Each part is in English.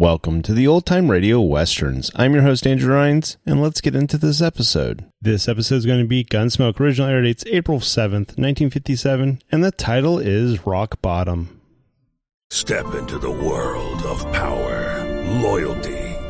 Welcome to the Old Time Radio Westerns. I'm your host, Andrew Rhynes, and let's get into this episode. This episode is going to be Gunsmoke. Original air dates April 7th, 1957, and the title is Rock Bottom. Step into the world of power, loyalty,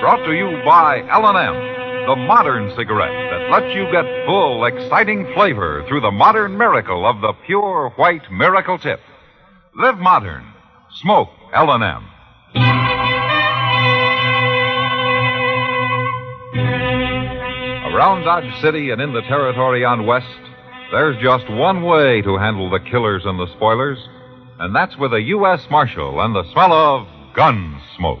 Brought to you by L&M, the modern cigarette that lets you get full, exciting flavor through the modern miracle of the pure white miracle tip. Live modern. Smoke L&M. Around Dodge City and in the territory on West, there's just one way to handle the killers and the spoilers, and that's with a U.S. Marshal and the smell of gun smoke.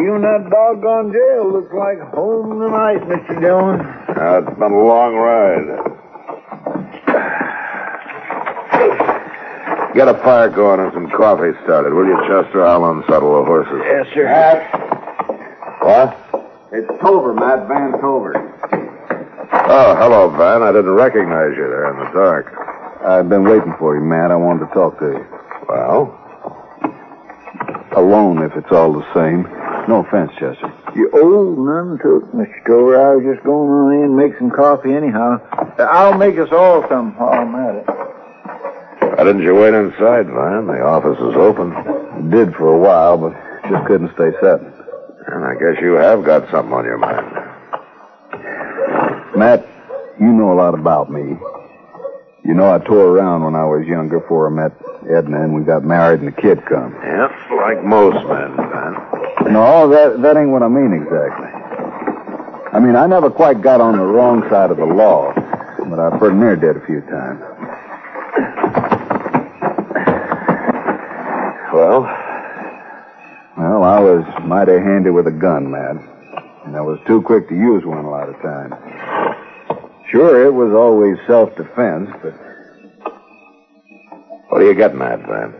You in that doggone jail looks like home tonight, Mr. Dillon. Uh, it's been a long ride. Get a fire going and some coffee started, will you, Chester? I'll unsaddle the horses. Yes, sir. Hat. What? It's Tover, Matt Van Tover. Oh, hello, Van. I didn't recognize you there in the dark. I've been waiting for you, Matt. I wanted to talk to you. Well? Alone, if it's all the same. No offense, Chester. You owe none to it, Mr. Tover. I was just going on in and make some coffee anyhow. Uh, I'll make us all some while I'm at it. Why didn't you wait inside, Van? The office is open. Did for a while, but just couldn't stay set. And I guess you have got something on your mind. Matt, you know a lot about me. You know I tore around when I was younger before I met Edna and we got married and the kid come. Yep, like most men, Van. No, that that ain't what I mean exactly. I mean I never quite got on the wrong side of the law, but I pretty near did a few times. Well? Well, I was mighty handy with a gun, Matt. And I was too quick to use one a lot of times. Sure, it was always self-defense, but... What are you getting at, Van?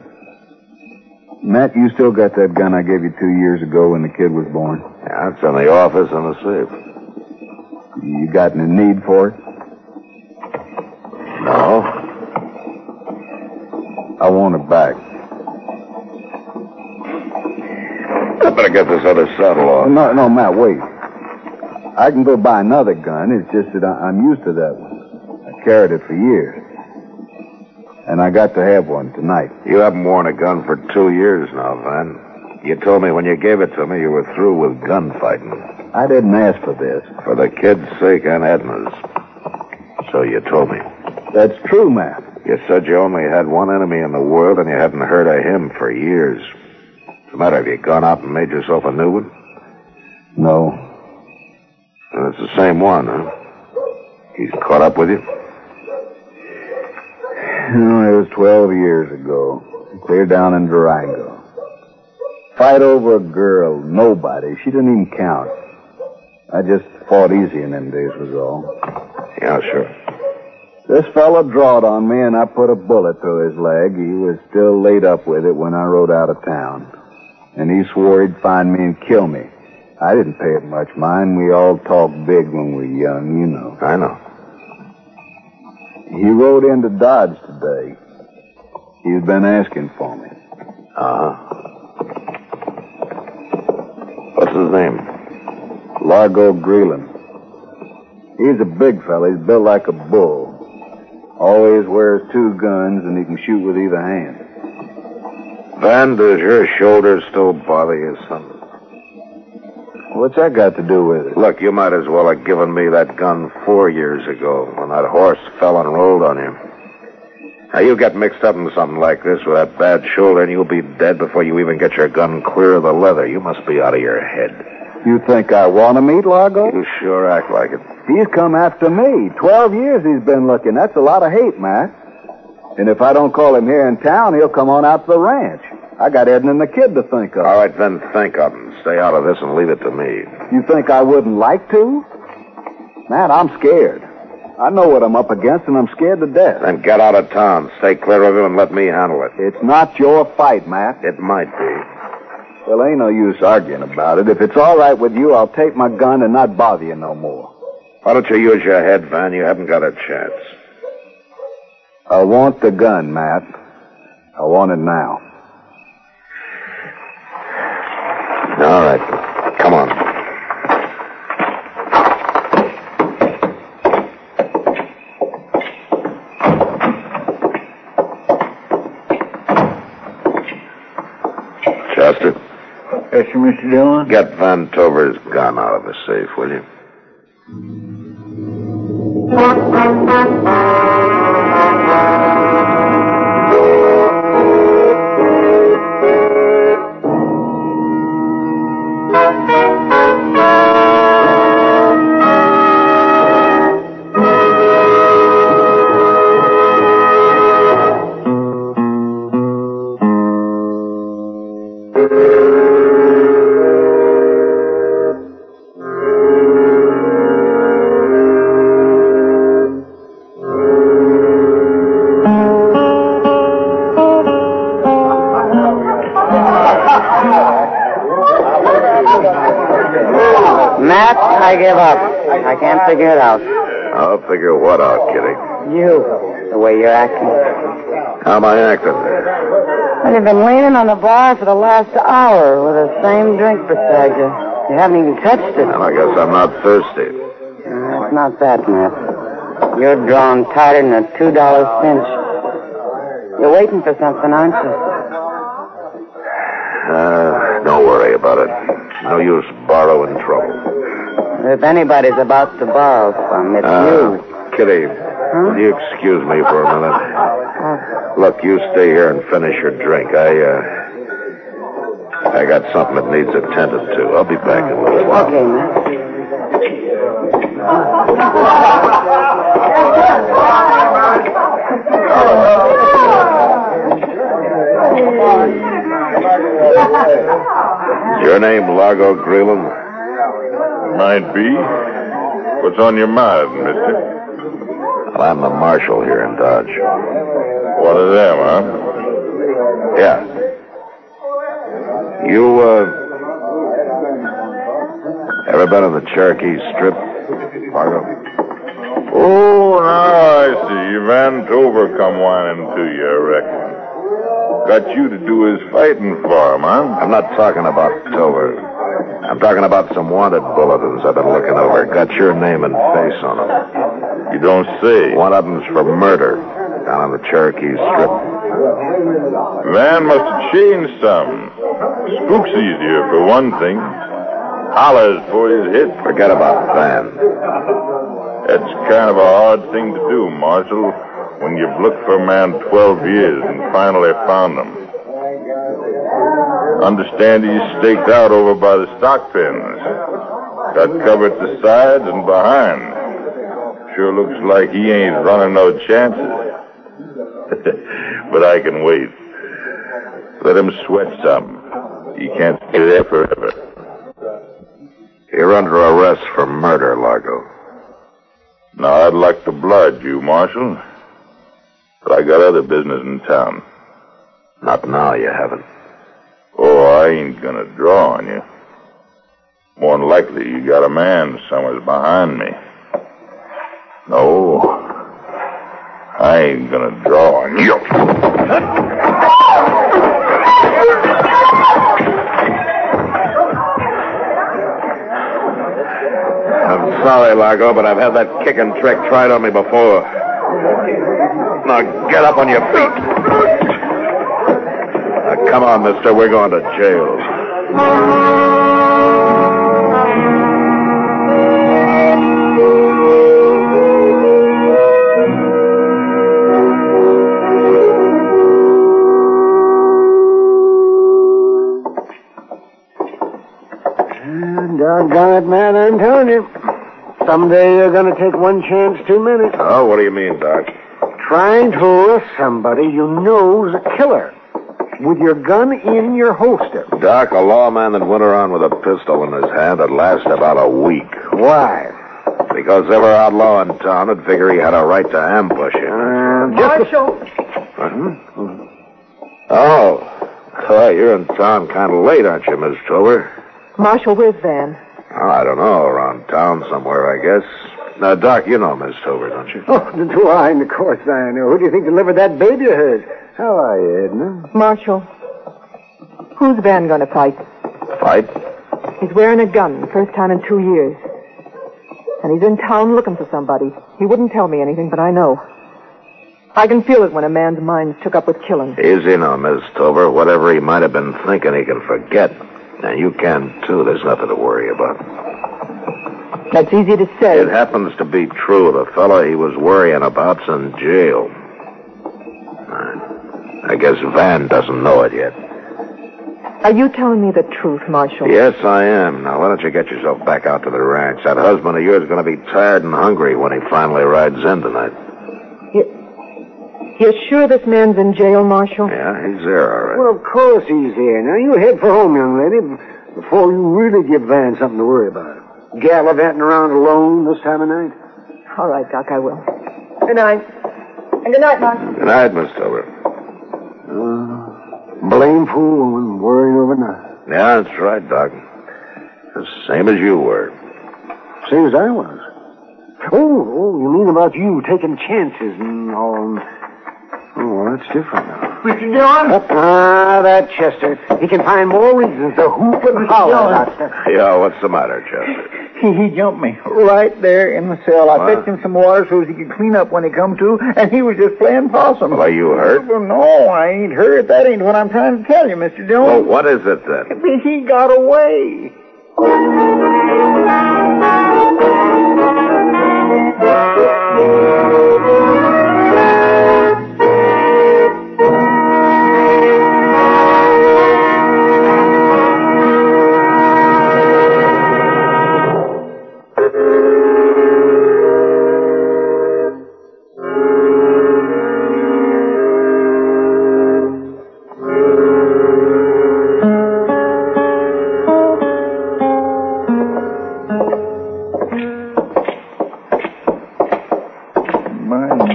Matt, you still got that gun I gave you two years ago when the kid was born? Yeah, it's in the office in the safe. You got any need for it? No. I want it back. I better get this other saddle off. No, no, Matt, wait. I can go buy another gun. It's just that I, I'm used to that one. I carried it for years. And I got to have one tonight. You haven't worn a gun for two years now, Van. You told me when you gave it to me you were through with gunfighting. I didn't ask for this. For the kid's sake and Edna's. So you told me. That's true, Matt. You said you only had one enemy in the world and you hadn't heard of him for years. What's the matter? Have you gone out and made yourself a new one? No. And it's the same one, huh? He's caught up with you? No, it was 12 years ago. Clear down in Durango. Fight over a girl, nobody. She didn't even count. I just fought easy in them days, was all. Yeah, sure. This fellow drawed on me, and I put a bullet through his leg. He was still laid up with it when I rode out of town. And he swore he'd find me and kill me. I didn't pay it much mind. We all talk big when we're young, you know. I know. He rode into Dodge today. He's been asking for me. Uh-huh. What's his name? Largo Greeland. He's a big fella. He's built like a bull. Always wears two guns, and he can shoot with either hand. Van, does your shoulder still bother you, son? What's that got to do with it? Look, you might as well have given me that gun four years ago when that horse fell and rolled on you. Now, you get mixed up in something like this with that bad shoulder, and you'll be dead before you even get your gun clear of the leather. You must be out of your head. You think I want to meet Largo? You sure act like it. He's come after me. Twelve years he's been looking. That's a lot of hate, Matt. And if I don't call him here in town, he'll come on out to the ranch. I got Edna and the kid to think of. All right, then think of him. Stay out of this and leave it to me. You think I wouldn't like to? Matt, I'm scared. I know what I'm up against, and I'm scared to death. Then get out of town. Stay clear of him and let me handle it. It's not your fight, Matt. It might be. Well, ain't no use arguing about it. If it's all right with you, I'll take my gun and not bother you no more. Why don't you use your head, Van? You haven't got a chance. I want the gun, Matt. I want it now. All right. Come on. Chester, Yes, sir, Mr. Dillon? get Van Tover's gun out of the safe, will you? Figure it out. I'll figure what out, Kitty. You, the way you're acting. How am I acting? Well, you've been leaning on the bar for the last hour with the same drink beside you. You haven't even touched it. Well, I guess I'm not thirsty. Uh, it's not that, Matt. You're drawn tighter than a $2 cinch. You're waiting for something, aren't you? Uh, don't worry about it. No use borrowing trouble. If anybody's about to borrow some, it's Uh, you. Kitty, will you excuse me for a minute? Look, you stay here and finish your drink. I, uh, I got something that needs attended to. I'll be back in a little while. Okay, Matt. Your name Largo Greeland? Might be. What's on your mind, mister? Well, I'm the marshal here in Dodge. One of them, huh? Yeah. You, uh, ever been on the Cherokee Strip, Largo? Oh, now I see. Van Tover come whining to you, I reckon. Got you to do his fighting for him, huh? I'm not talking about Tover. I'm talking about some wanted bulletins I've been looking over. Got your name and face on them. You don't see. One of them's for murder down on the Cherokee Strip. Man must have changed some. Spook's easier, for one thing. Hollers for his hit. Forget about Van. That's kind of a hard thing to do, Marshal, when you've looked for a man 12 years and finally found him. Understand he's staked out over by the stock pens. Got covered the sides and behind. Sure looks like he ain't running no chances. but I can wait. Let him sweat some. He can't stay there forever. You're under arrest for murder, Largo. Now, I'd like to blood you, Marshal. But I got other business in town. Not now, you haven't. Oh, I ain't gonna draw on you. More than likely, you got a man somewhere's behind me. No, I ain't gonna draw on you. I'm sorry, Largo, but I've had that kicking trick tried on me before. Now get up on your feet. Come on, mister. We're going to jail. Doggone it, man, I'm telling you. Someday you're going to take one chance too many. Oh, what do you mean, Doc? Trying to arrest somebody you know's a killer. With your gun in your holster. Doc, a lawman that went around with a pistol in his hand would last about a week. Why? Because every outlaw in town would figure he had a right to ambush him. Uh, Marshal. Huh? Oh. Oh, you're in town kind of late, aren't you, Miss Tover? Marshal, where's Van? Oh, I don't know. Around town somewhere, I guess. Now, Doc, you know Miss Tover, don't you? Oh, do I? And of course I know. Who do you think delivered that baby of hers? How are you, Edna? Marshal, who's Van going to fight? Fight? He's wearing a gun, first time in two years. And he's in town looking for somebody. He wouldn't tell me anything, but I know. I can feel it when a man's mind's took up with killing. Easy now, Miss Tover. Whatever he might have been thinking, he can forget. And you can, too. There's nothing to worry about. That's easy to say. It happens to be true. The fellow he was worrying about's in jail. I guess Van doesn't know it yet. Are you telling me the truth, Marshal? Yes, I am. Now, why don't you get yourself back out to the ranch? That husband of yours is going to be tired and hungry when he finally rides in tonight. You're sure this man's in jail, Marshal? Yeah, he's there, all right. Well, of course he's here. Now, you head for home, young lady, before you really give Van something to worry about. Gallivanting around alone this time of night? All right, Doc, I will. Good night. And good night, Marshal. Good night, Miss Tover. Uh, blameful and worrying over nothing. Yeah, that's right, Doc. The same as you were. Same as I was. Oh, oh, you mean about you taking chances and all. Oh, well, that's different now. Mr. Dillon? Ah, that Chester. He can find more reasons to hoop and holler about stuff. Yeah, what's the matter, Chester? He, he jumped me right there in the cell. I fetched him some water so he could clean up when he come to, and he was just playing possum. Well, are you hurt? Well, no, I ain't hurt. That ain't what I'm trying to tell you, Mr. Dillon. Well, what is it then? He got away.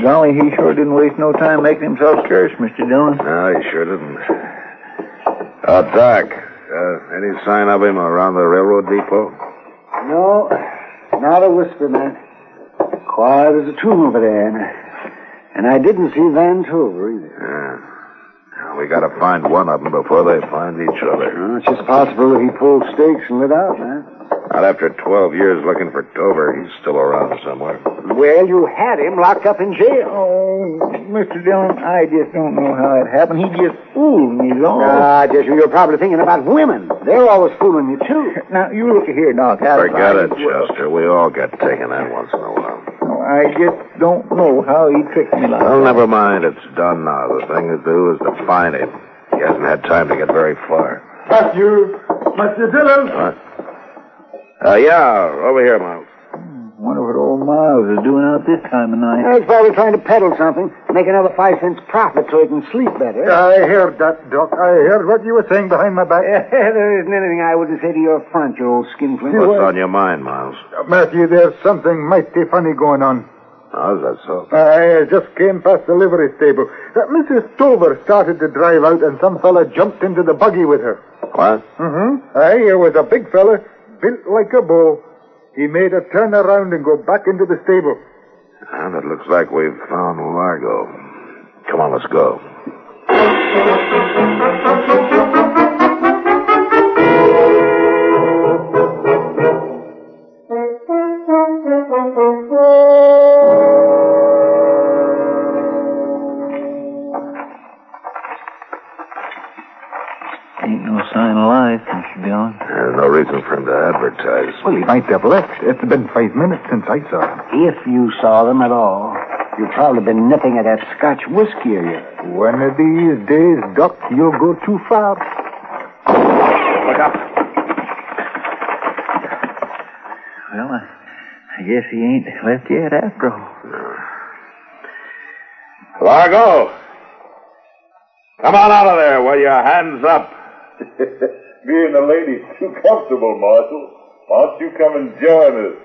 Golly, he sure didn't waste no time making himself scarce, Mr. Dillon. No, he sure didn't. Oh, Doc, uh, any sign of him around the railroad depot? No, not a whisper, man. Quiet as a tomb over there. And, and I didn't see Van Tover either. Yeah. We gotta find one of them before they find each other. Well, it's just possible that he pulled stakes and lit out, man. Not after 12 years looking for Tover. He's still around somewhere. Well, you had him locked up in jail. Oh, Mr. Dillon, I just don't know how it happened. He just fooled me, all. Ah, just you're probably thinking about women. They're always fooling you, too. Now, you look here, Doc. I- Forget I- it, Chester. We all get taken in once in a while. I just don't know how he tricked me like Well, that. never mind. It's done now. The thing to do is to find him. He hasn't had time to get very far. Matthew! Matthew Dillon! What? Uh, yeah, over here, Miles. Wonder what old Miles is doing out this time of night. He's probably trying to peddle something, make another five cents profit so he can sleep better. I heard that, Doc. I heard what you were saying behind my back. there isn't anything I wouldn't say to your front, you old skinflint. What's on your mind, Miles? Matthew, there's something mighty funny going on. How's that so? I uh, just came past the livery stable. Uh, Mrs. Tover started to drive out, and some fella jumped into the buggy with her. What? Mm-hmm. Aye, here was a big fella, built like a bull. He made her turn around and go back into the stable. And it looks like we've found Largo. Come on, let's go. Well, he might have left. It's been five minutes since I saw him. If you saw them at all, you've probably been nipping at that Scotch whiskey of yours. One of these days, Doc, you'll go too far. Look up. Well, I, I guess he ain't left yet after all. Largo! Come on out of there with your hands up. Me and the lady's too comfortable, Marshal. Why don't you come and join us?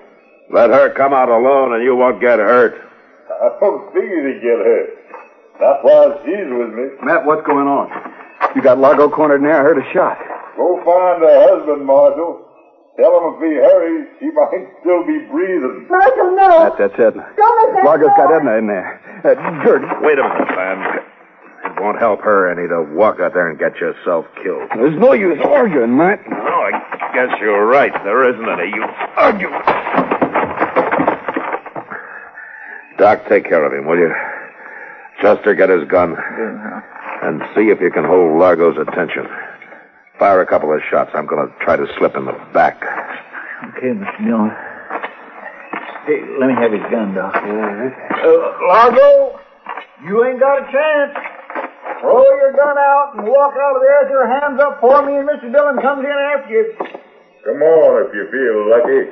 Let her come out alone and you won't get hurt. I don't figure to get hurt. Not while she's with me. Matt, what's going on? You got Largo cornered in there. I heard a shot. Go find her husband, Marshal. Tell him if he hurries, she might still be breathing. Marshal, no. That's, that's Edna. Don't let that Largo's go. got Edna in there. Uh, Gert, Wait a minute, man. It won't help her any to walk out there and get yourself killed. there's no use arguing, Matt. No, I guess you're right. There isn't any use arguing. Doc, take care of him, will you? Chester, get his gun. And see if you can hold Largo's attention. Fire a couple of shots. I'm going to try to slip in the back. Okay, Mr. Dillon. Hey, let me have his gun, Doc. Uh, Largo, you ain't got a chance. Your gun out and walk out of there with your hands up for me, and Mr. Dillon comes in after you. Come on if you feel lucky.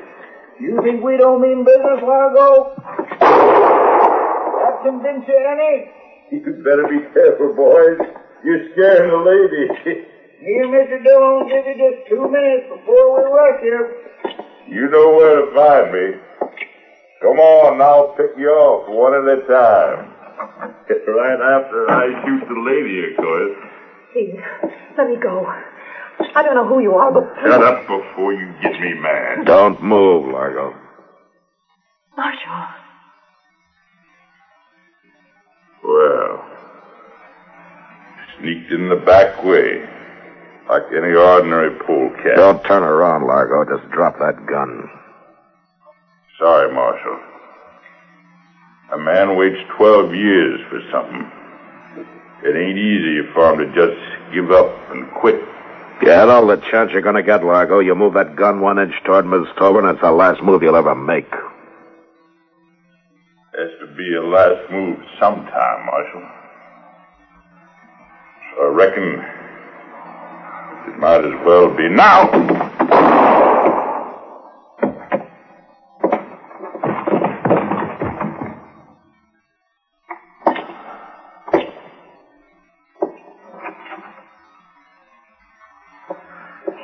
You think we don't mean business, Largo? That convince you any? You better be careful, boys. You're scaring the lady. Me and Mr. Dillon will give you just two minutes before we rush you. you know where to find me. Come on, I'll pick you off one at a time. Right after I shoot the lady, of course. Please, let me go. I don't know who you are, but Shut up before you get me mad. Don't move, Largo. Marshall. Well, sneaked in the back way, like any ordinary polecat. Don't turn around, Largo. Oh, just drop that gun. Sorry, Marshal. A man waits 12 years for something. It ain't easy for him to just give up and quit. Get all the chance you're gonna get, Largo. You move that gun one inch toward Miss Tover, it's the last move you'll ever make. Has to be a last move sometime, Marshal. So I reckon it might as well be now.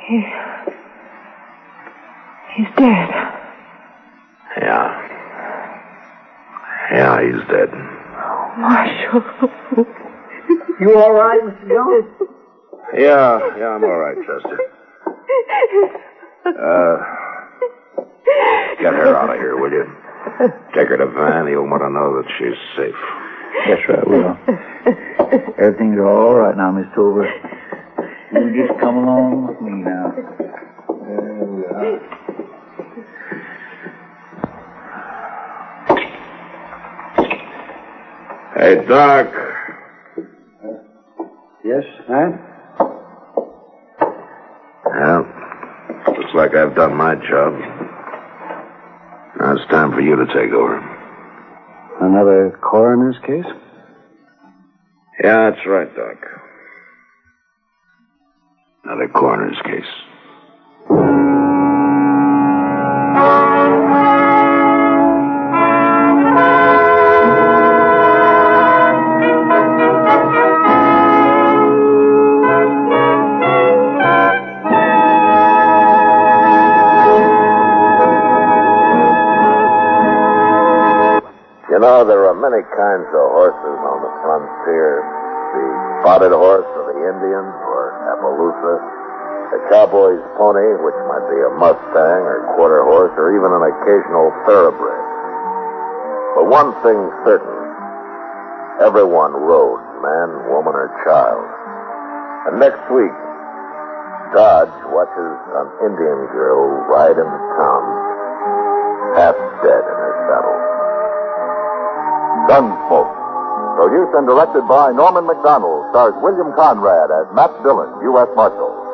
He. He's dead. Yeah. Yeah, he's dead. Oh, Marshall. You all right, Mr. Jones? Yeah, yeah, I'm all right, Chester. Uh, get her out of here, will you? Take her to Van. He'll want to know that she's safe. Yes, sir, I will. Everything's all right now, Miss Tover. You just come along with me now. There we are. Hey, Doc. Yes, Matt? Well, looks like I've done my job. Now it's time for you to take over. Another coroner's case? Yeah, that's right, Doc. Another coroner's case. You know, there are many kinds of horses on the frontier. The spotted horse of the Indian, or Appaloosa. The cowboy's pony, which might be a Mustang or quarter horse, or even an occasional thoroughbred. But one thing's certain. Everyone rode, man, woman, or child. And next week, Dodge watches an Indian girl ride into town, half dead in her saddle. Gunsmoke. Produced and directed by Norman Macdonnell, stars William Conrad as Matt Dillon, U.S. Marshal.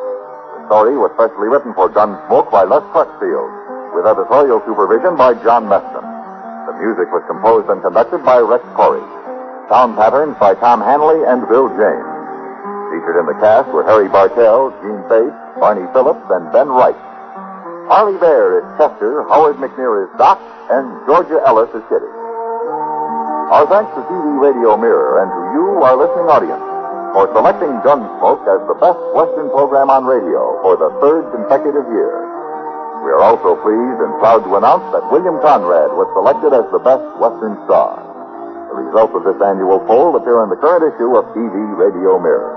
The story was specially written for Gunsmoke by Les Crutchfield, with editorial supervision by John Meston. The music was composed and conducted by Rex Koury. Sound patterns by Tom Hanley and Bill James. Featured in the cast were Harry Bartell, Jeanne Bates, Barney Phillips, and Ben Wright. Parley Baer is Chester, Howard McNear is Doc, and Georgia Ellis is Kitty. Our thanks to TV Radio Mirror and to you, our listening audience, for selecting Gunsmoke as the best Western program on radio for the third consecutive year. We are also pleased and proud to announce that William Conrad was selected as the best Western star. The results of this annual poll appear in the current issue of TV Radio Mirror.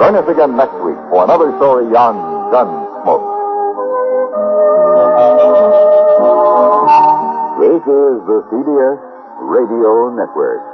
Join us again next week for another story on Gunsmoke. This is the CBS Radio Network.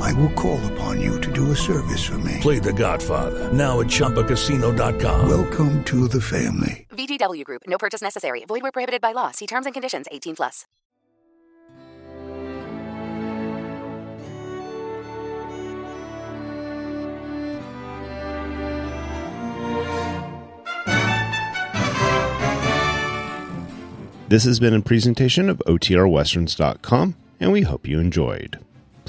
I will call upon you to do a service for me. Play The Godfather now at ChumbaCasino.com. Welcome to the family. VGW Group. No purchase necessary. Void where prohibited by law. See terms and conditions. 18 plus. This has been a presentation of OTRWesterns.com, and we hope you enjoyed.